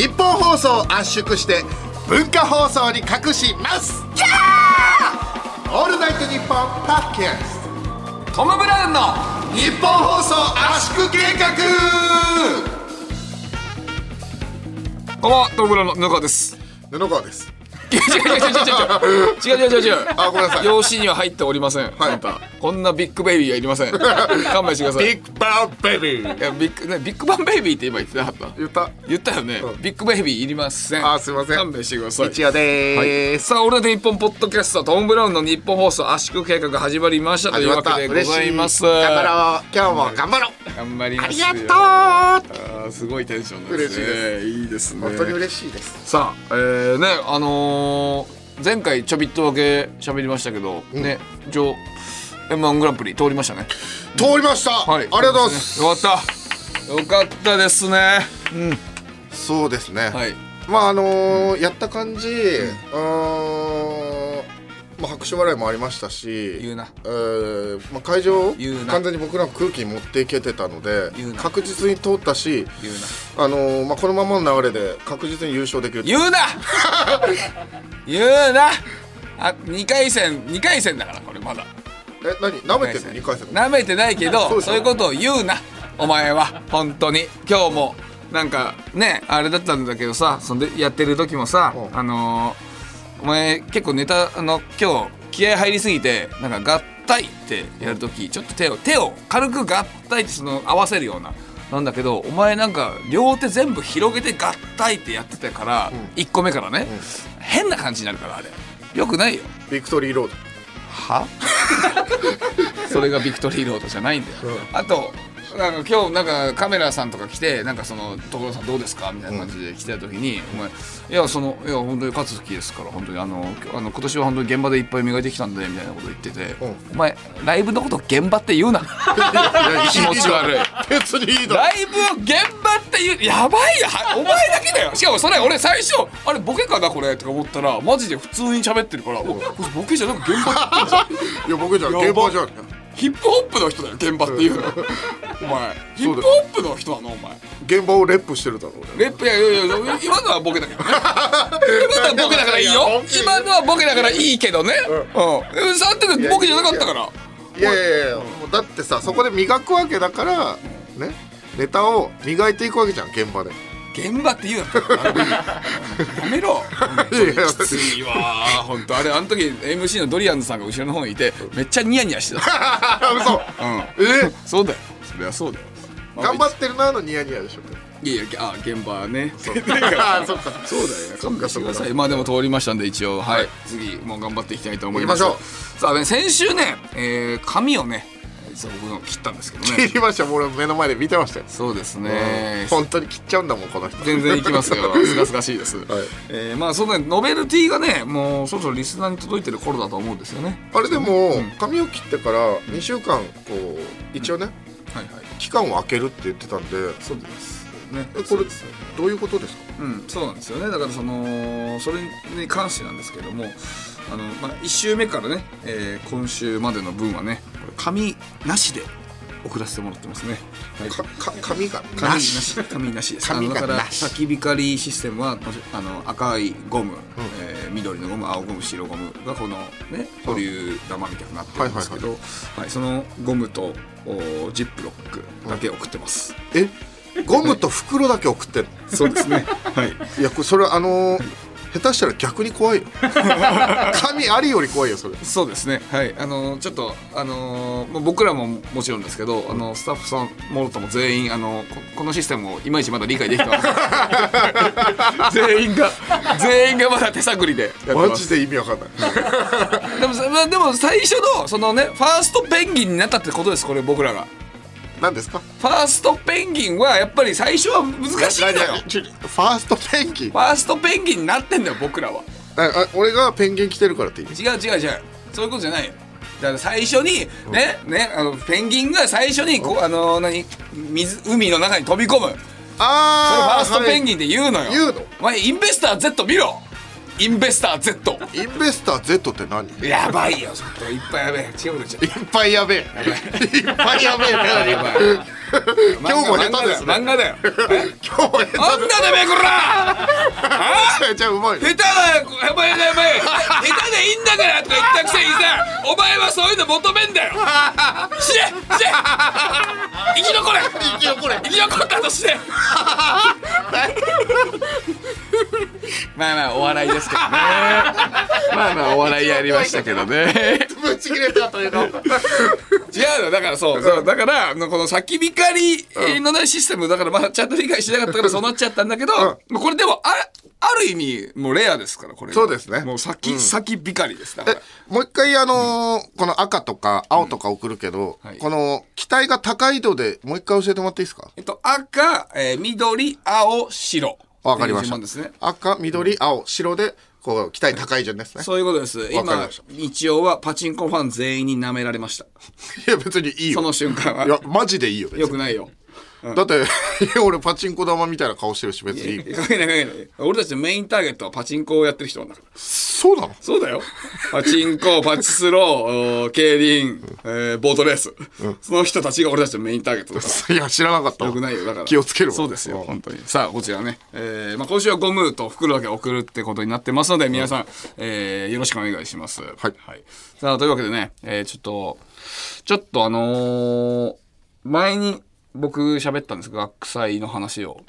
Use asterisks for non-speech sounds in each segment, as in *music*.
ニッポン放送を圧縮して文化放送に隠します。キャー！オールナイトニッポンポッドキャスト トム・ブラウンのニッポン放送圧縮計画。こんばんはトム・ブラウンの布川です。布川です違う違う違う違う違う違う。違う違う違うあごめんなさい。養子には入っておりません、はい。た。こんなビッグベイビーはいりません。勘弁してくださいビッグバンベイビー。いやビッグねビッグバンベイビーって今言ってなかった言った言ったよね、うん。ビッグベイビーいりません。あすいません。勘弁してください。みちおでーす、さあ、オールナイトニッポンポッドキャストトム・ブラウンのニッポン放送圧縮計画始まりましたというわけでございます。頑張ろう。今日も頑張ろう頑張りますよ。ありがとうすごいテンションですね。嬉しいでいいですね。本当に嬉しいですさあ、えー、ね、あのー前回ちょびっとだけ喋りましたけど、ね、一応 M1 グランプリ通りましたね。通りました、はい。ありがとうございますよかった。よかったですね。うん。そうですね、はい。まああのーやった感じ、うーんまあ、拍手笑いもありましたし言うな。えーまあ、会場言うな。完全に僕らの空気に持っていけてたので言うな。確実に通ったし、言うな。あのーまあ、このままの流れで確実に優勝できる言うな。言うな。*laughs* あ二回戦二回戦だからこれまだ。え何？なめてんの？2回戦。なめてないけど *laughs* そういうことを言うな。お前は本当に。今日もなんかねあれだったんだけどさそんでやってる時もさうん。あのーお前結構ネタあの今日気合入りすぎてなんか合体ってやる時ちょっと手を手を軽く合体ってその合わせるようななんだけどお前なんか両手全部広げて合体ってやってたから、1個目からね、変な感じになるからあれ。よくないよ。ビクトリーロード。は？*laughs* それがビクトリーロードじゃないんだよ、あとなんか今日なんかカメラさんとか来てなんかその「所さんどうですか?」みたいな感じで来てた時に「お前いやそのいや本当に勝つ気ですから本当にあのあの今年は本当に現場でいっぱい磨いてきたんで」みたいなこと言ってて「うんお前ライブのこと現場って言うな。気持ち悪い」*laughs* 別にいいだろ。ライブを現場って言うやばいよ。はお前だけだよ。しかもそれ俺最初あれボケかなこれ。とか思ったらマジで普通に喋ってるからおこれボケじゃなく現場って言ってんじゃん。*laughs* いや僕じゃやば現場じゃんヒップホップの人だよ現場っていうの。お前。ヒップホップの人なのお前。現場をレップしてるだろ俺レップいやいやいや今のはボケだけどね。今のはボケだからいいよ。今のはボケだからいいけどね。うん。触ってるボケじゃなかったから。いやいやいやだってさそこで磨くわけだからね。ネタを磨いていくわけじゃん現場で現場って言うな。*laughs* やめろ。きついわ。本当あれあの時 MC のドリアンズさんが後ろの方にいてめっちゃニヤニヤしてた。*laughs* 嘘。うん。え？そうだよ。そりゃそうだよ。頑張ってるなのニヤニヤでしょ。いやいやあ現場ね。そう。*laughs* あそうだよ勘弁してくださいまあでも通りましたんで一応。はい、次もう頑張っていきたいと思います。行きまさあね先週ね、えー髪をね実は僕の切ったんですけどね。切りました。もう俺目の前で見てましたよ。そうですね。本当に切っちゃうんだもんこの人。全然いきますよ。*laughs* すがすがしいです、はい。えーまあそのね。ノベルティがねもうそろそろリスナーに届いてる頃だと思うんですよね。あれでも、うん。髪を切ってから2週間こう一応ね、はいはい。期間を空けるって言ってたんで。そうですね。えこれどういうことですか？うん、そうなんですよね。だからそのそれに関してなんですけどもあの、まあ、1週目からね、えー今週までの分はね紙なしで送らせてもらってますね、はい。かか髪が紙なし。紙なし。です。紙がだからなし焚き光システムはあの赤いゴム、えー緑のゴム青ゴム白ゴムがこのね保留玉みたいになってるんですけど、はいそのゴムとおジップロックだけ送ってます、え？ゴムと袋だけ送ってんの？そうですね。はい。いやこれそれあのー下手したら逆に怖いよ。*laughs* 髪ありより怖いよそれ。そうですね。はい。あのちょっとあのまあ僕らももちろんですけどあのスタッフさんもろとも全員あのここのシステムをいまいちまだ理解できてません。*laughs* 全員が全員がまだ手探りでやってマジで意味わかんない。でも *laughs* でも最初のそのねファーストペンギンになったってことですこれ僕らが何ですか？ファーストペンギンはやっぱり最初は難しいんだよファーストペンギン。ファーストペンギンになってんだよ僕らは。ああ俺がペンギン来てるからって意味？違う違う違う。そういうことじゃない。よだから最初にね、ねあのペンギンが最初にこうあの何？水海の中に飛び込む。それファあーストペンギンで言うのよ、言うの？お前インベスター Z 見ろインベスター Z インベスター Z って何？いやばいよ。ちょっといっぱいやべえ。違うことゃったっぱいやべえ。い。っぱいやべえ。やばい。今日も下手ですね漫画だよ。今日も下手なんだてめえこらあ？じゃあうまい下手だよお前お前お前下手でいいんだからとか言ったくせにさお前はそういうの求めんだよ。死ね死ね。生き残れ。生き残れ。生き残ったとして *laughs* *laughs* まあまあお笑いですけどね。*laughs* まあまあお笑いやりましたけどね。ぶち切れたというの違うのだからそう。そうだからこの先光のねシステムだからまあちゃんと理解しなかったからそうなっちゃったんだけど、これでもあある意味もうレアですからこれ。そうですね。もう先、先光ですだかえらもう一回あのーこの赤とか青とか送るけど、はい。この機体が高い度でもう一回教えてもらっていいですか？えっと赤、えー緑青白わかりました。ね。赤緑青白でこう機体高い順ですね、そういうことです。今日曜はパチンコファン全員に舐められました。いや別にいいよ。その瞬間は。いやマジでいいよよくないよだって *laughs* 俺パチンコ玉みたいな顔してるし別にいいい関係ない俺たちのメインターゲットはパチンコをやってる人なんだからそうなの？そうだよ。パチンコ、パチスロー、競輪、えーボートレース、その人たちが俺たちのメインターゲットだから。*laughs* いや知らなかったわよくないよ。だから。気をつけるわそうですよ、ん本当に。さあ、こちらね。えーまあ、今週はゴムと袋だけ送るってことになってますので、皆さん、えーよろしくお願いします。はいさあ、というわけでね、えーちょっと、ちょっとあのー前に僕喋ったんですが、学祭の話を。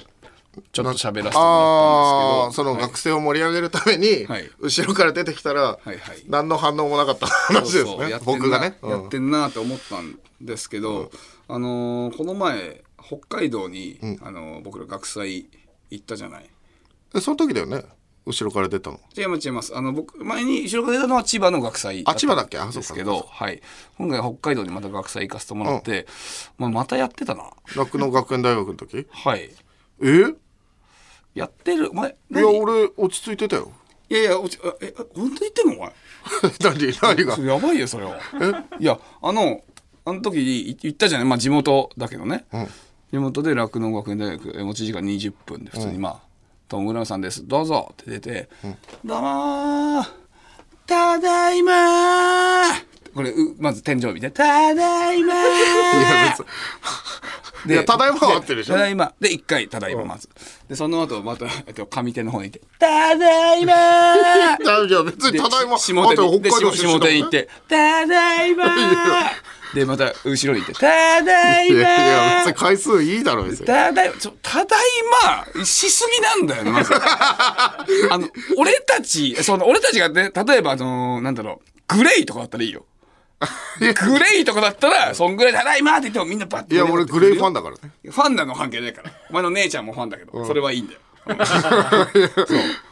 ちょっと喋らせてもらったんですけど。ああその学生を盛り上げるために、はい。後ろから出てきたら、はいはい。何の反応もなかった話ですねそうそう。僕がね、うん。やってんなって思ったんですけど、あのーこの前北海道に、あのー僕ら学祭行ったじゃない。でその時だよね後ろから出たの？違います違います。あの僕前に後ろから出たのは千葉の学祭あ千葉だっけ？あでそうかすけど、はい、今回北海道にまた学祭行かせてもらって、まあ、またやってたな。酪農学園大学の時？はい。え？やってる。お前い何？や俺落ち着いてたよ。いやいやおちあえ本当に言ってんの？お前。*laughs* 何？何が？やばいよそれは。いやあのあの時に言ったじゃない？まあ地元だけどね、地元で酪農学園大学え持ち時間20分で普通にまあ「トムグラムさんです。どうぞ」って出て「どうもー。ただいまー」これうまず天井見て「ただいま *laughs* ー」いや別にいやただいまは合ってるでしょ。ただいま。で一回ただいままずでその後また、えっと、上手の方に行って「ただいまー」*laughs* いや別にでただいまし下手にで下下手に行って「ただいまー」*laughs* でまた後ろに行って「ただいいまやいやー。別に回数いいだろ別」に。ただいまちょただいましすぎなんだよねまず。*laughs* あの俺たちその俺たちがね例えばあのなんだろう。グレイとかだったらいいよグレイとかだったらそんぐらい「ただいま」って言ってもみんなバッていや俺グレイファンだだからね。ファンなの関係ないから。お前の姉ちゃんもファンだけど、それはいいんだよ。*laughs*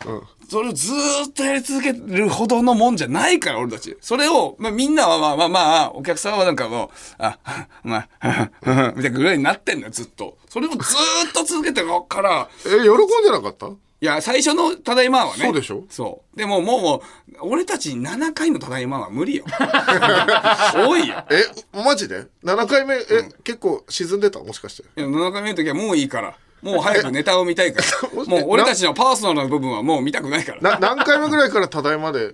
そう、それをずーっとやり続けるほどのもんじゃないから俺たち。それを、まあ、みんなはまあまあまあお客さんはなんかもうあまあ *laughs* みたいなぐらいになってんだよずっと。それをずーっと続けてるからえ喜んでなかった？いや最初の「ただいま」はね。そうでしょ？そう。でももう俺たち7回の「ただいま」は無理よ。*laughs* 多いよ。えマジで？7回目え、結構沈んでた？もしかして。いや7回目の時はもういいから。もう早くネタを見たいから。*laughs* もう俺たちのパーソナルな部分はもう見たくないから。な何回目ぐらいからただいまで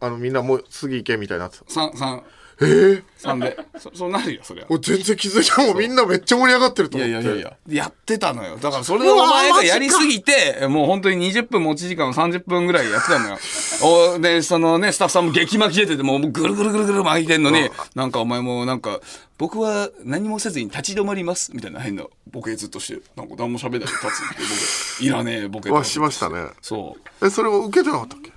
あのみんなもう次行けみたいになってた三三えー、三で。そ *laughs* そうなるよそりゃ俺全然気づいた。もうみんなめっちゃ盛り上がってるとい思って。やいやいやいや。やってたのよ。だからそれをお前がやりすぎてもう本当に20分持ち時間を30分ぐらいやってたのよ。*laughs* おでそのねスタッフさんも激巻き出ててもうぐるぐるぐるぐる巻いてんのになんかお前もなんか僕は何もせずに立ち止まります。みたいな変なボケずっとしてなんか何も喋らない。で立つって僕いらねえボケとわしましたね。そう。えそれを受けてなかったっけ？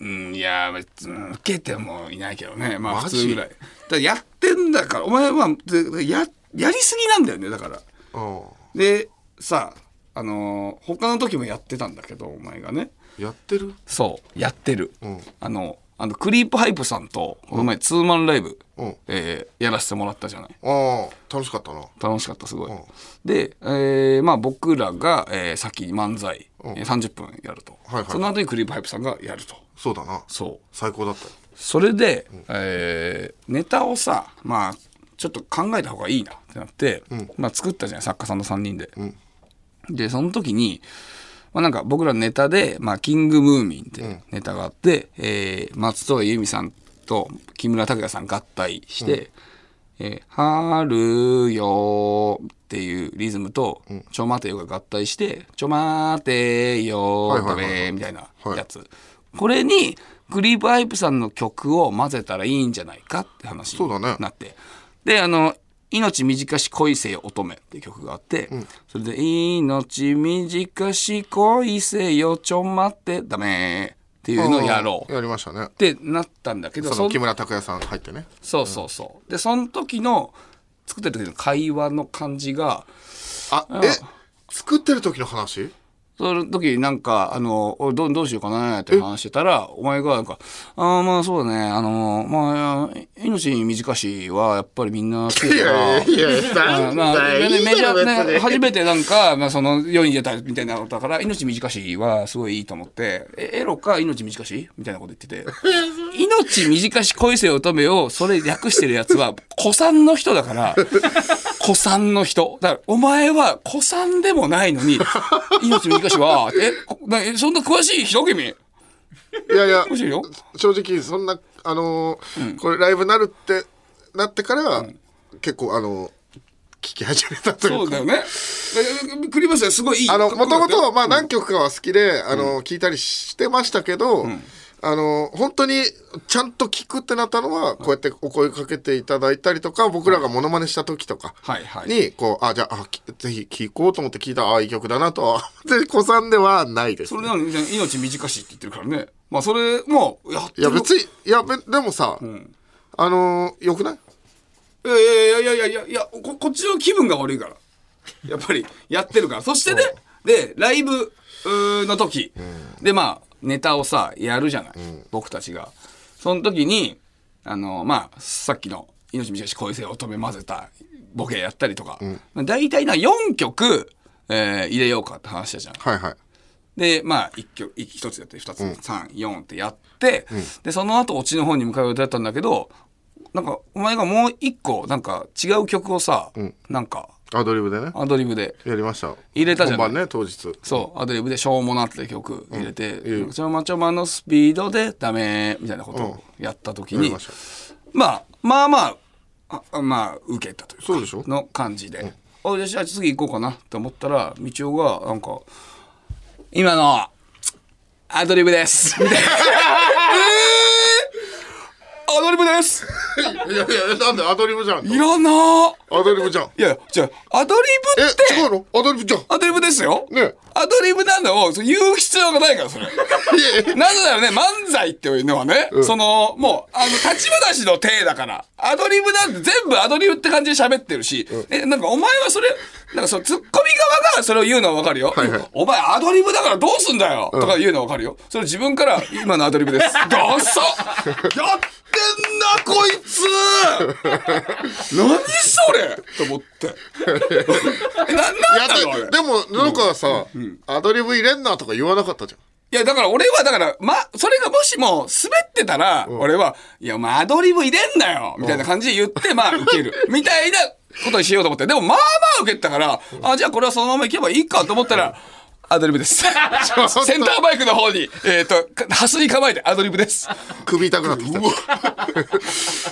うん、いや、別に受けてもいないけどね。まあ普通ぐらい。だやってんだから、お前は、でや、やりすぎなんだよね、だから。うんで、さ、あのー他の時もやってたんだけど、お前がね。やってる？そう、やってる。んあの、あの、クリープハイプさんと、この前ツーマンライブ、うんえーやらせてもらったじゃない。ああ楽しかったな楽しかったすごい、んで、えーまあ僕らが、えー先に漫才、えー30分やると、はいはい。その後にクリープハイプさんがやると。そうだな。そう。最高だったよ。それで、えーネタをさまあちょっと考えた方がいいなってなって、まあ、作ったじゃない作家さんと3人で。でその時に、まあ、なんか僕らのネタで「まあ、キングムーミン」ってネタがあって、えー松任谷由実さんと木村拓哉さん合体して、えー春よっていうリズムと、ちょ待てよが合体して、ちょ待てよはいはいはいだべみたいなやつ。これに、クリープハイプさんの曲を混ぜたらいいんじゃないかって話そうだね。になって。で、あの、命短し恋せよ乙女っていう曲があって、それで、命短し恋せよちょ待ってダメっていうのをやろう。やりましたね。ってなったんだけど、その木村拓哉さん入ってね。そうそうそう。で、その時の、作ってる時の会話の感じが、あえ作ってる時の話？その時になんか、あの、おどどうしようかなって話してたら、お前がなんか、ああ、まあそうだね、あの、まあ、命短しはやっぱりみんな好きだから、いやまあまあ、ねメジャーね、初めてなんか、まあ、その世に出たみたいなことだから、命短しはすごいいいと思って、えエロか命短しみたいなこと言ってて、*laughs* 命短し恋せよ乙女をそれ略してるやつは、古参の人だから、*laughs* 古参の人。だから、お前は古参でもないのに、*laughs* 命短しは、え、こなえそんな詳しい人君？いやいや詳しいよ。正直そんなあのーこれライブなるってなってから、結構あの聞き始めたというか。そうだよね。でクリバスはすごいいい。あのもともとまあうん。何曲かは好きで、あの聞いたりしてましたけど、あの本当にちゃんと聞くってなったのはこうやってお声かけていただいたりとか僕らがモノマネした時とかはいはい。にこうあじゃああきぜひ聴こうと思って聞いたああいい曲だなとは *laughs* で子さんではないです、それなのに命短しって言ってるからね。まあそれもやってる。いや別にいやべでもさ、あのよくない？いやいやいやいやいやいやここっちの気分が悪いから。やっぱりやってるから。そしてねでライブの時、でまあネタをさやるじゃない、僕たちが。その時にあのまあさっきの「命短し恋せよ乙女混ぜたボケやったりとか、まあ、大体な4曲、えー入れようかって話したじゃん。はいはい。で、まあ、一曲、一一つやって、二つ、三、四ってやって、で、その後、オチの方に向かう予定だったんだけど、なんか、お前がもう一個、なんか、違う曲をさ、なんか、アドリブでね。アドリブで、やりました。入れたじゃない。本番ね当日。そう、アドリブで、しょうもなって曲。入れて、うんちょまちょまのスピードでダメ、みたいなことをやった時に、まあ、まあまあ、あまあ、受けたというか、そうでしょ。の感じで。おじゃあ次行こうかなって思ったら、道夫が、なんか、今の、アドリブです。みたいな。えー、アドリブです。いやいやなんでアドリブじゃんいらな。ーアドリブじゃん。いや、じゃあ、アドリブえって、違うの？アドリブじゃん。アドリブですよ。ね。アドリブなのをそう言う必要がないから、それ。なぜならね、漫才っていうのはね、その、もう、あの、立ち話の体だから、アドリブなん。て全部アドリブって感じで喋ってるし、え、なんかお前はそれ、なんかその、ツッコミ側がそれを言うのはわかるよ。はいはいお前アドリブだからどうすんだよ、とか言うのはわかるよ。それ自分から、今のアドリブです。*laughs* ダッサやってんな、こいつ *laughs* 何それと思って。*laughs* え、な、なんだろうあれいやででもなんかさ、アドリブ入れんなとか言わなかったじゃんいや、だから俺は、だから、ま、それがもしも滑ってたら、俺は、いや、まあ、アドリブ入れんなよみたいな感じで言って、まあ、受ける。みたいなことにしようと思って。でも、まあまあ受けてたから、あ、じゃあこれはそのまま行けばいいかと思ったら、アドリブです。*laughs* センターマイクの方に、えっ、と、かハスに構えてアドリブです。首痛くなってきた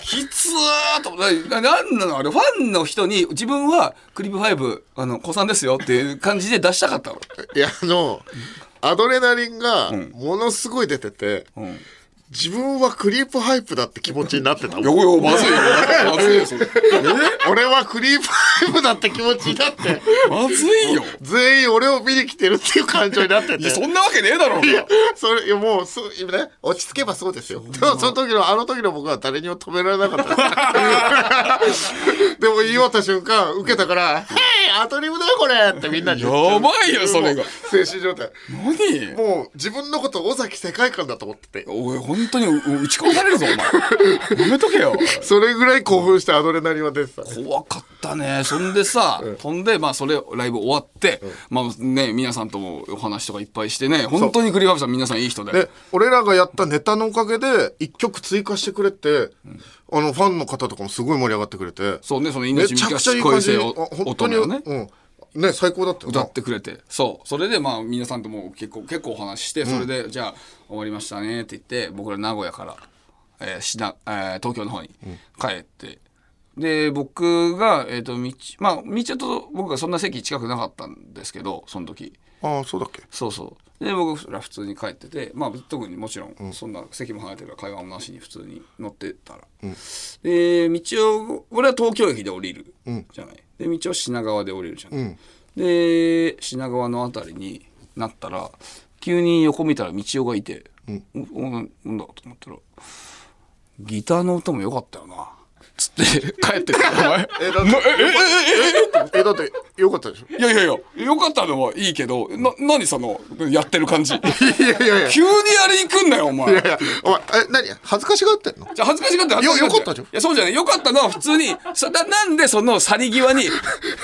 きつーとななんなの？あれ、ファンの人に、自分はクリープハイブ、あの、子さんですよっていう感じで出したかったの。いやあのアドレナリンがものすごい出てて、ん自分はクリープハイプだって気持ちになってたもんよよ、まずいよ。まずいよ、それ。俺はクリープハイプだって気持ちになってまずいよ。全員俺を見に来てるっていう感情になってていや、そんなわけねえだろ。いや、それ、いやもう、そう、今ね、落ち着けばそうですよ。でも、その時の、あの時の僕は誰にも止められなかった *laughs* でも、言い終わった瞬間、受けたから、へいアドリブだよ、これってみんなに。やばいよそれが精神状態。何？もう、自分のこと尾崎世界観だと思ってて。おい、本当にう打ち込まれるぞ、お前。やめとけよ。それぐらい興奮してアドレナリンは出てた。怖かったね。そんでさ、飛んで、まあ、それ、ライブ終わって、まあね、皆さんともお話とかいっぱいしてね、本当にクリバブさん皆さんいい人で。で、俺らがやったネタのおかげで、一曲追加してくれて、あの、ファンの方とかもすごい盛り上がってくれて。そうね、そのめ命ちゃくちゃいい感じ。あ恋せよ、本当に、ね。うん。ね、最高だった歌ってくれて。そう。それでまあ皆さんとも結構結構お話ししてそれで、じゃあ終わりましたねって言って僕ら名古屋から、えーしなえー東京の方に帰って。で僕が、えー、と道まあ道夫と僕がそんな席近くなかったんですけどその時ああそうだっけ？そうそう。で僕ら普通に帰っててまあ特にもちろんそんな席も離れてるから会話もなしに普通に乗ってたら、で道を俺は東京駅で降りるじゃない、で道を品川で降りるじゃない、ん。で品川の辺りになったら急に横見たら道夫がいて、おおなんだと思ったらギターの音も良かったよな。つって帰ってくる。*laughs* お前。えだってえだってよかったでしょ？いやいやいや、よかったのはいいけど、な、何その、やってる感じ？*laughs* いやいやいや急にやりに来んなよ、お前。いやいやお前え何？恥ずかしがってんの？じゃあ恥ずかしがって恥ずかしがってよよかったじゃんいや、そうじゃない。よかったのは普通に、そななんでその去り際に、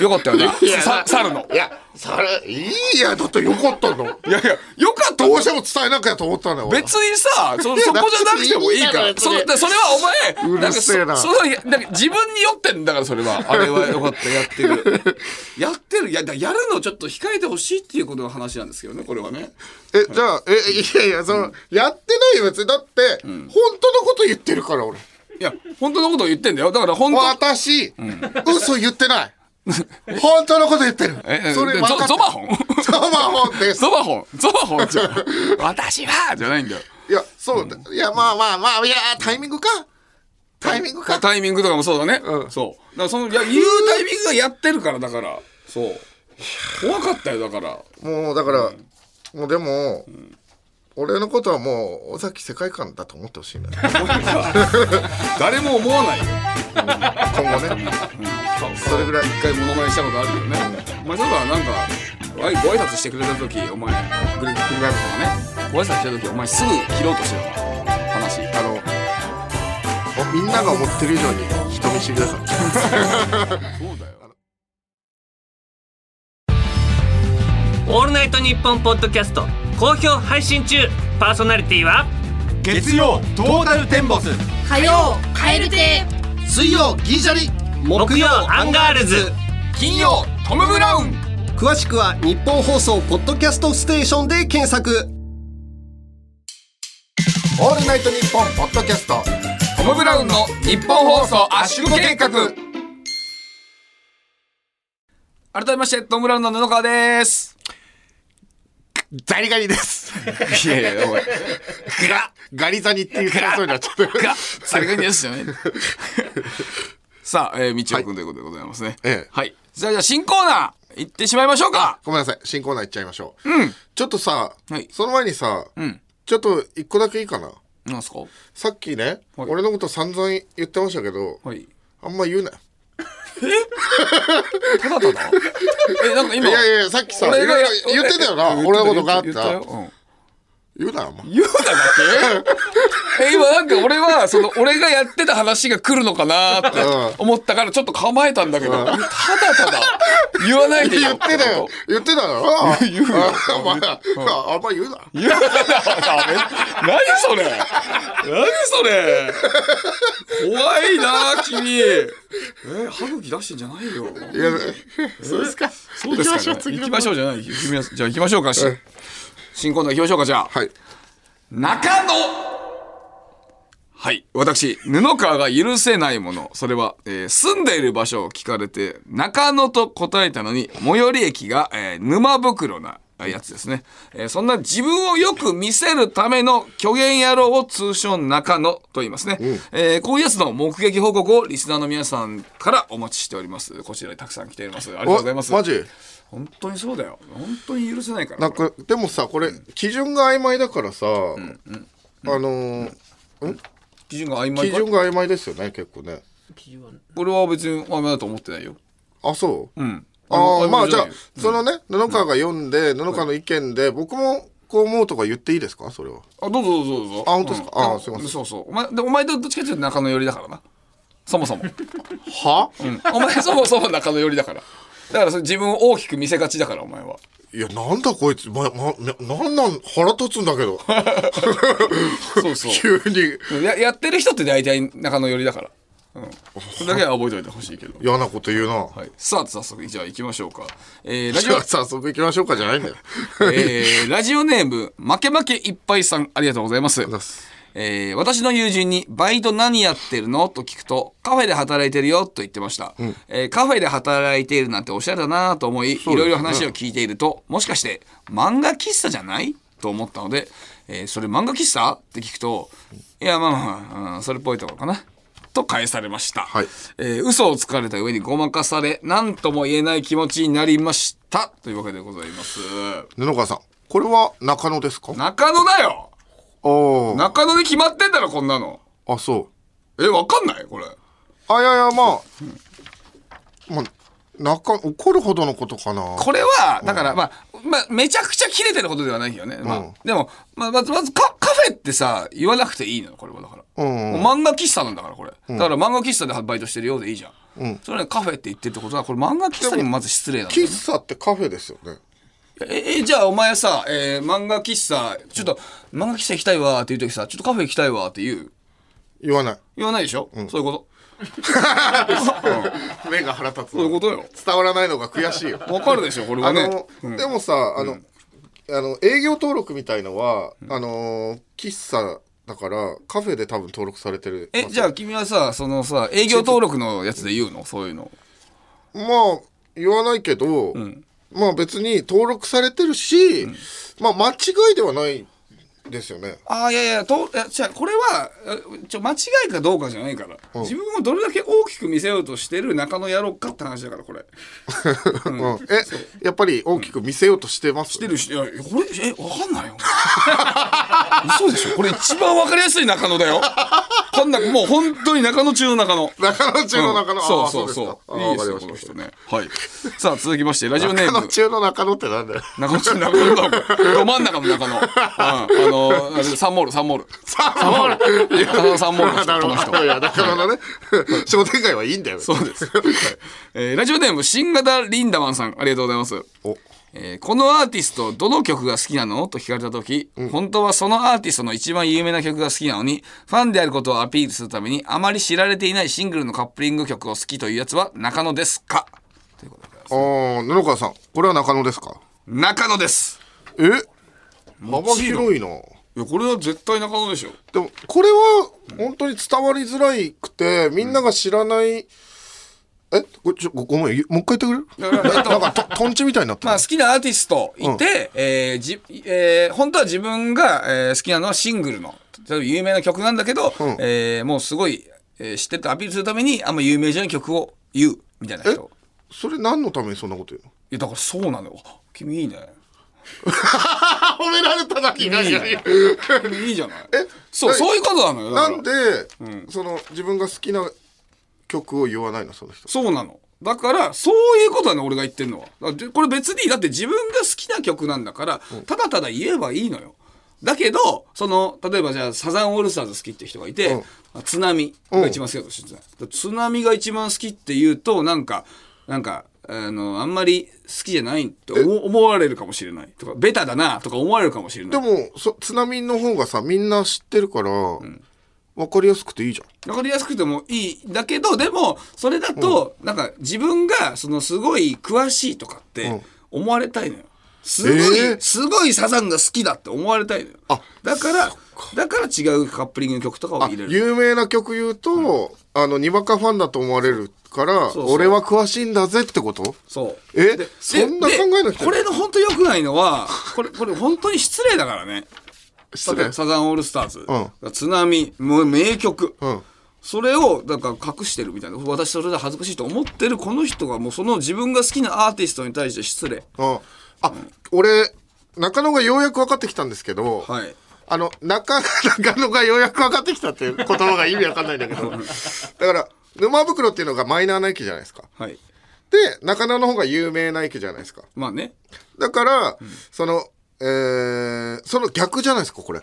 よかったよ *laughs* な。さ、去るの。いやそれいいやだってよかったのいやいや、よかったのどうしても伝えなきゃと思ったんだよ俺別にさ、そ、そこじゃなくてもいいから。いいだろでそれはお前、うるせえなんかそそなんか自分に酔ってんだから、それは。あれはよかった、やってる。*laughs* やってる。いや、だやるのちょっと控えてほしいっていうことの話なんですけどね、これはね。えじゃあえいやいやその、やってないよ別に。だって、本当のこと言ってるから俺。いや、本当のことを言ってんだよ。だから本当、私、嘘言ってない。*laughs* 本当のこと言ってる。ええそれでゾゾバホン？ゾバホンです。ゾバホン？ゾバホン？*laughs* じゃん。私はじゃないんだよ。いやそうだ、いやまあまあまあいやタイミングか。タイミングか。タイミングとかもそうだね。うん。そう。だからその、いや、言うタイミングがやってるから、だから。そう。怖かったよ、だから。もうだから、もうでも、俺のことはもう尾崎世界観だと思ってほしいんだよ誰も思わないよ。今後ねそれぐらい一回モノマネしたことあるけどね。お前そうだ、なんか、ご挨拶してくれた時、お前、グリグリガルとかね、ご挨拶した時、お前すぐ切ろうとしてたわ。話。あのおみんなが思ってる以上に人見知りだから *laughs* そうだよ。オールナイトニッポンポッドキャスト好評配信中。パーソナリティは？月曜トータルテンボス。火曜蛙亭。水曜ギリシャリ。木曜アンガールズ。金曜、トム・ブラウン。詳しくはニッポン放送ポッドキャストステーションで検索。オールナイトニッポンポッドキャスト。トム・ブラウンのニッポン放送圧縮計画改めまして、トム・ブラウンの布川です。ザリガニです *laughs* いやいや、おい。ガガリザニって言ってそうになっちゃったが、ザリガニですよね。さあ、えー、道夫君ということでございますね。ええはい。じゃあ、じゃあ新コーナー、行ってしまいましょうか。ごめんなさい新コーナー行っちゃいましょう、ちょっとさ、はいその前にさ、んちょっと一個だけいいかな？なんすか？さっきね、はい俺のこと散々言ってましたけど、はい。あんま言うなよただただ？え、なんか今、いやいやさっきさ俺がいろいろ言ってたよな。え俺のことがあったよ。うん言うなよお前。言うなだって *laughs* え、今なんか俺は、その、俺がやってた話が来るのかなって思ったからちょっと構えたんだけど、ただただ言わないでよ。言ってたよ。言ってたよな。*laughs* 言うよ。お前、あんま言うな。言うなダメ。何それ？何それ？怖いな君。え歯茎出してんじゃないよ。いや、そうですか。そうですか、ね、行きましょうじゃない？じゃあ行きましょうかし新コーナー行きましょうかじゃあはい。中野はい。私、布川が許せないもの。それは、えー住んでいる場所を聞かれて、中野と答えたのに、最寄り駅が、えー沼袋なやつですね。えーそんな自分をよく見せるための虚言野郎を通称中野と言いますね。えーこういうやつの目撃報告をリスナーの皆さんからお待ちしております。こちらにたくさん来ております。ありがとうございます。マジ？本当にそうだよ。本当に許せないから。なんか、でもさ、これ、基準が曖昧だからさ、あのー、基準が曖昧か？基準が曖昧ですよね、結構ね。これは別に曖昧だと思ってないよ。あ、そう？うん。ああ、まあじゃあそのね、布川が読んで、布川の意見で、僕もこう思うとか言っていいですか？それは。あ、どうぞどうぞどうぞ。あ本当ですか？うんあすいませんそうそう。お前、でお前とどっちかっていうと中野寄りだからな。そもそも。は？うん。お前そもそも中野寄りだから。だからそれ自分を大きく見せがちだから、お前は。いや、なんだこいつ、ま、ま、ななんなん、腹立つんだけど。そうそう。*laughs* 急にややってる人って大体中野寄りだから。うん。それだけは覚えておいてほしいけど。嫌なこと言うな。はい。さあ、早速、じゃあ行きましょうか。えー、*laughs* ラジオじゃあ、早速行きましょうかじゃないんだよ。えー、ラジオネーム、負け負けいっぱいさん、ありがとうございます。えー私の友人にバイト何やってるの？と聞くとカフェで働いてるよと言ってました、えーカフェで働いているなんておしゃれだなと思い、いろいろ話を聞いているともしかして漫画喫茶じゃない？と思ったので、えーそれ漫画喫茶？って聞くといやまあまあ、うんそれっぽいところかな。と返されました、はい。えー嘘をつかれた上にごまかされ何とも言えない気持ちになりました。というわけでございます。布川さんこれは中野ですか？中野だよあ中野で決まってんだろこんなの。ああそう。えわかんない？これ。あいやいやまあ、まあ中怒るほどのことかな。これはだから、まあ、まあめちゃくちゃ切れてることではないよね、まあうんでも、まあ、まずまずカカフェってさ言わなくていいのよこれはだから、うんもう漫画喫茶なんだからこれ、だから漫画喫茶でバイトしてるようでいいじゃん、それねカフェって言ってるってことはこれ漫画喫茶にもまず失礼なんだよね。喫茶ってカフェですよねええじゃあお前さ、えー漫画喫茶ちょっと漫画喫茶行きたいわって言う時さちょっとカフェ行きたいわって言う？言わない。言わないでしょ、そういうこと？*laughs* 目が腹立つそういうことよ。伝わらないのが悔しいよ。わかるでしょこれあはね。の、でもさあの、あの営業登録みたいのは、あの喫茶だからカフェで多分登録されてる。えじゃあ君はさそのさ営業登録のやつで言うの？そういうの。まあ言わないけど、まあ別に登録されてるし、まあ間違いではないですよね。ああいやいやとじゃあこれはえちょ間違いかどうかじゃないから、自分をどれだけ大きく見せようとしてる中野野郎かって話だからこれ。*laughs* うん。えやっぱり大きく見せようとしてます、してるしいやこれえわかんないよ。*laughs* 嘘でしょ？これ一番わかりやすい中野だよ。こんなもう本当に中野中の中野。中野中の中野、うん。そうそうそういいですよこの人ね。はい。さあ続きましてラジオネーム。中野中の中野ってなんだよ。中野中中野だど真ん中の中野、うん、あのサンモールサンモール。サンモール。いやサンモールの人 *laughs* なるこのいや中野のね。商店街はいいんだよ。そうです、はい。えーラジオネーム新型リンダマンさんありがとうございます。お。えーこのアーティストどの曲が好きなの？と聞かれた時、本当はそのアーティストの一番有名な曲が好きなのにファンであることをアピールするためにあまり知られていないシングルのカップリング曲を好きというやつは中野ですか？ということでああ布川さん。これは中野ですか？中野です。え？幅広いないやこれは絶対中野でしょ。でもこれは本当に伝わりづらいくてみんなが知らない、えごちょごごめんもう一回言ってくれる？なんかととんちみたいになってる、まあ好きなアーティストいて、えーじえー本当は自分が、えー好きなのはシングルの例えば有名な曲なんだけど、えーもうすごい、えー知ってるとアピールするためにあんま有名じゃない曲を言うみたいな人。それ何のためにそんなこと言うの？いやだからそうなのよ。君いいね。あ *laughs* 褒められただけがいやい *laughs* いいじゃない。え？なそうそういうことなのよなんで、その自分が好きな曲を言わないのその人。そうなの。だからそういうことなの俺が言ってるのは。これ別にだって自分が好きな曲なんだから、ただただ言えばいいのよ。だけどその例えばじゃあサザンオールスターズ好きって人がいて、津波が一番好きだとして、津波が一番好きって言うとなんかなんかあのあんまり好きじゃないって思思われるかもしれないとかベタだなとか思われるかもしれない。でもそ津波の方がさみんな知ってるから、分かりやすくていいじゃん。わかりやすくてもいいだけどでもそれだと、なんか自分がそのすごい詳しいとかって思われたいのよ。すごい、えー？すごいサザンが好きだって思われたいのよ。あだからだから違うカップリングの曲とかをあ入れる。有名な曲言うと、あのにわかファンだと思われるから俺は詳しいんだぜってこと？そう。え？でそんな考えなくて。でこれの本当良くないのはこれこれ本当に失礼だからね。失礼？サザンオールスターズ、う津波もう名曲。うん。それをだから隠してるみたいな。私それで恥ずかしいと思ってるこの人がもうその自分が好きなアーティストに対して失礼。うん。あ、俺中野がようやく分かってきたんですけど、はい。あの中中野がようやく分かってきたっていう言葉が意味わかんないんだけど。*laughs* だから沼袋っていうのがマイナーな駅じゃないですか。はい。で中野の方が有名な駅じゃないですか。まあね。だから、そのえー、その逆じゃないですかこれ。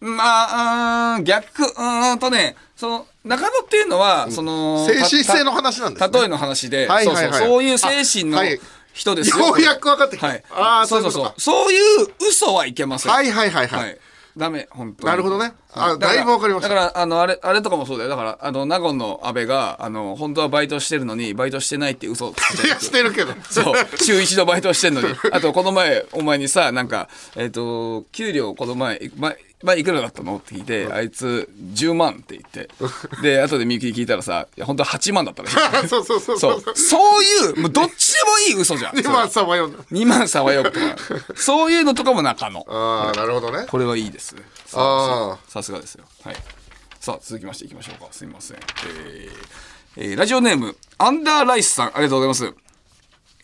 まあ、うーん逆、うーんとね、その、中野っていうのは、その、精神性の話なんですね。た例えの話で、はいはいはい。そうそう、そういう精神のあはい。人ですよ。ようやく分かってきた。はい。あーそうそうそうそう。そういう嘘はいけません。はいはいはいはい、はい。ダメ、本当に。なるほどねあだいぶわかりました。だからあのあれあれとかもそうだよ。だからあの納言の安倍があの本当はバイトしてるのにバイトしてないって嘘をついていやしてるけど。そう。週一度バイトしてんのに。あとこの前お前にさなんかえっ、と給料この前前前いくらだったのって聞いて、あいつ10万って言って。で後でみゆきに聞いたらさいや本当は8万だったらしい。そうそうそうそそう。うそういうもうどっちでもいい嘘じゃん。*laughs* 今さまよん。だ2万さわよくとか。そういうのとかも中野ああなるほどね。これはいいですね。あさすがですよ。はい。さあ続きましていきましょうか。すみません。えーえーラジオネームアンダーライスさんありがとうございます。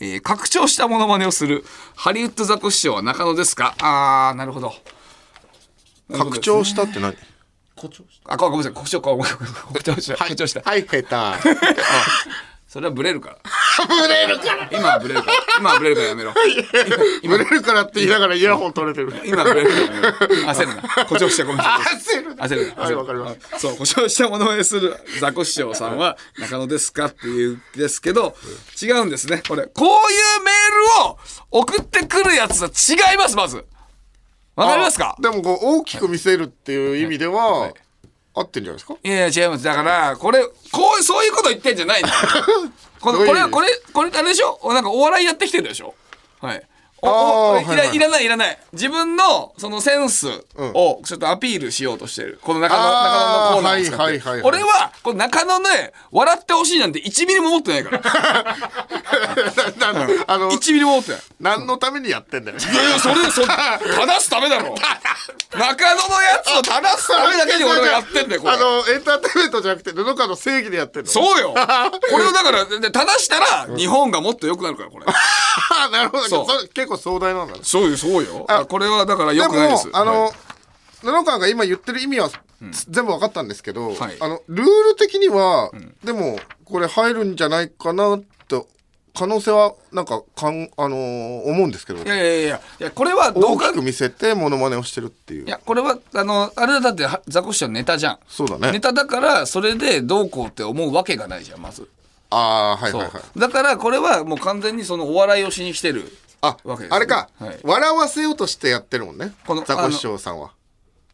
えー拡張したモノマネをするハリウッドザコシショウは中野ですか？あーなるほど。拡張したって何？あごめんなさい。拡張ごめんなさい拡張した。*laughs* 拡張した。はい下手 *laughs* それはブレるから。ブレるから。今はブレるから。今はブレるからやめろ。ブレるからって言いながらイヤホン取れてる。今はブレるからやめろ。焦るな。誇張してごめんな。さい焦る焦るはいわかります。すそう故障したものまねするザコ師匠さんは中野ですかっていうですけど違うんですね。これこういうメールを送ってくるやつは違いますまず。わかりますか？あでもこう大きく見せるっていう意味では合ってんじゃないですか？いやいや違います。だからこれこうそういうこと言ってんじゃないんだよこのこれはこれこれあれでしょ？なんかお笑いやってきてるでしょ？はいおおいらはいはい。いらないいらない自分のそのセンスをちょっとアピールしようとしてる。この中野中野のコーナーを使って、はいはいはい。はい俺はこの中野ね笑ってほしいなんて1ミリも思ってないから。*laughs* あの1ミリも思ってない。何のためにやってんだよ。いやいやそれそ正すためだろ。*laughs* 中野のやつを正すためだけに俺はやってんだよこれ。あのエンターテインメントじゃなくて布川の正義でやってんの？そうよ。*laughs* これをだからで正したら日本がもっと良くなるからこれ。あなるほど。そう。それ結構壮大なんだね。そうよそうよ。あこれはだからで良くないです。もあの、はい布川が今言ってる意味は、全部分かったんですけど、はい。あのルール的には、でもこれ入るんじゃないかなと可能性はなんかかん、あのー思うんですけど。いやいやいやいやこれはどうか大きく見せてモノマネをしてるっていう。いやこれはあのあれだってはザコシショウのネタじゃん。そうだね。ネタだからそれでどうこうって思うわけがないじゃんまず。ああはいはいはい。だからこれはもう完全にそのお笑いをしに来てるあね。あれか、はい。笑わせようとしてやってるもんね。このザコシショウさんは。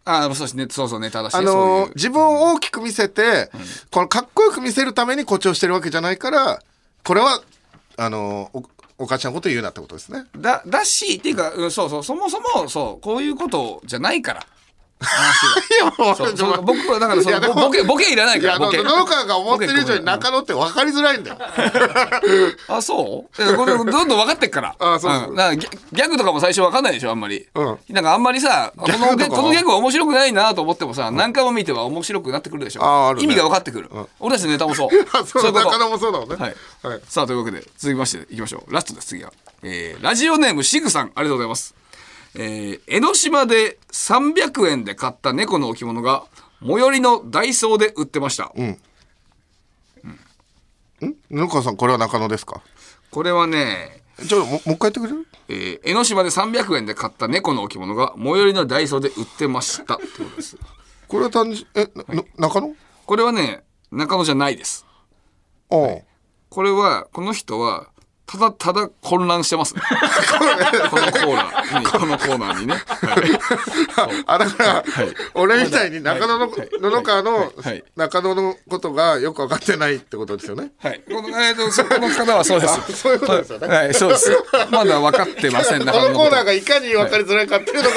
あそうですね。そうそうネタだしあねそういう。のー自分を大きく見せて、このかっこよく見せるために誇張してるわけじゃないからこれはあのーおおかしなこと言うなってことですね。だだしっていうか、うんそうそう。そもそもそうこういうことじゃないから話は *laughs* いやもうそうそう僕はだからそのボケボケいらないからボケ。が思ってる以上に中野って分かりづらいんだよ。*laughs* あそう？これどんどん分かってっから。あそうギャグとかも最初分かんないでしょあんまり、うん。なんかあんまりさこのこのギャグは面白くないなと思ってもさ、何回も見ては面白くなってくるでしょ。ね。意味が分かってくる、俺たちのネタもそう。*laughs* あそういうこと。中野もそうだもんね。はい、はい。さあというわけで続きましていきましょう。ラストです次は、えーラジオネームシグさん。ありがとうございますえー江ノ島で300円で買った猫の置物が最寄りのダイソーで売ってました、野川さん、これは中野ですか？これはねちょ、ももう一回言ってくれる？えー江ノ島で300円で買った猫の置物が最寄りのダイソーで売ってました。ってことです。これは単純、え、なの中野？これはね中野じゃないです。ああ。これはこの人はただただ混乱してますね。*laughs* このコーナー。にこのコーナーにね、はい。あ、だから、俺みたいに中野の、野川のはい。中野のことがよく分かってないってことですよね。はい、この、えーと、そこの方はそうです。そういうことですよね。はい、そうです。まだ分かってません。*laughs* こ中野のことのコーナーがいかに分かりづらいかっていうのが、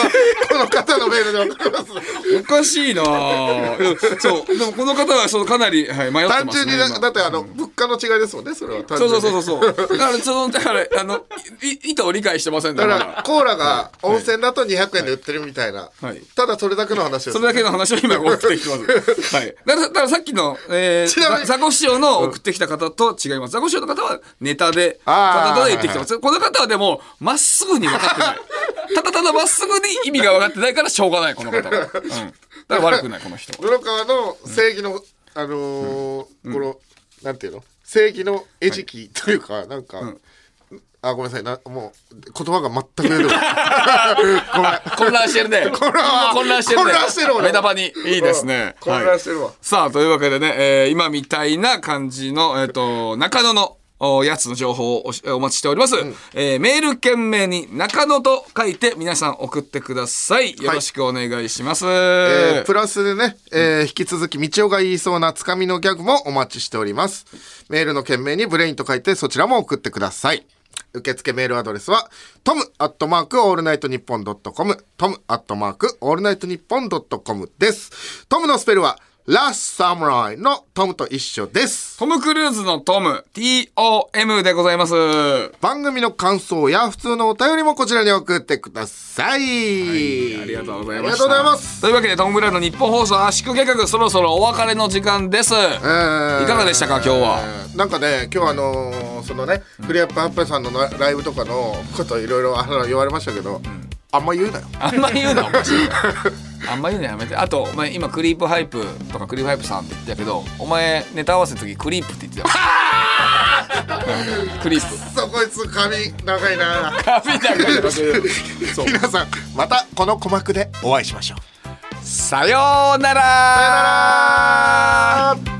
この方のメールで分かります。おかしいなそう、でもこの方は、そのかなり、はい、迷って単純にな、ますね。今。だってあの、物価の違いですもんね、それは。単そう純にそうそう。そうそう。だから、その、だから、あの、いい意図を理解してませんだだから、コーラが温泉だと200円で売ってるみたいな。はいただそれだけの話です。それだけの話を今送ってきてます。*laughs* はい。だから、だからさっきの、えちなみにー、ザコ師匠の送ってきた方と違います。ザコ師匠の方はネタで、あーただただ言ってきてます。この方はでも、まっすぐに分かってない。*laughs* ただただまっすぐに意味が分かってないからしょうがない、この方は。うん。だから悪くない、この人は。*laughs* 布川の正義の、あのーこの、なんていうの？正義の餌食というか、なんか、あ、ごめんなさい、なもう、言葉が全く出てこない。*laughs* ごめん。混乱してるね。*laughs* 混乱混乱してるね。混乱してる俺メタバに。いいですね。混乱してるわはいさあ、というわけでね、えー今みたいな感じの、えっ、と、中野のおやつの情報をお待ちしております、えーメール件名に中野と書いて皆さん送ってくださいよろしくお願いします、えープラスでね、えー引き続き道夫が言いそうなつかみのギャグもお待ちしております。メールの件名にブレインと書いてそちらも送ってください。受付メールアドレスは、トムアットマークオールナイトニッポンドットコム、トムアットマークオールナイトニッポンドットコムです。トムのスペルは、ラスサムライのトムと一緒です。トム・クルーズのトム TOM でございます。番組の感想や普通のお便りもこちらに送ってください。ありがとうございました。ありがとうございます。というわけでトム・ブラウンの日本放送圧縮計画そろそろお別れの時間です、えー。いかがでしたか今日は？なんかね今日あのーそのねクリアップアップさんのなライブとかのこといろいろ言われましたけど、あんま言うなよ。あんま言うな *laughs* あんま言うのやめて。あとお前今クリープハイプとかクリープハイプさんって言ってたけどお前ネタ合わせの時クリープって言ってた。う *laughs* んクリープ。そうこいつ髪長いな。髪長いのそう。皆さんまたこの鼓膜でお会いしましょう。さようなら。さよなら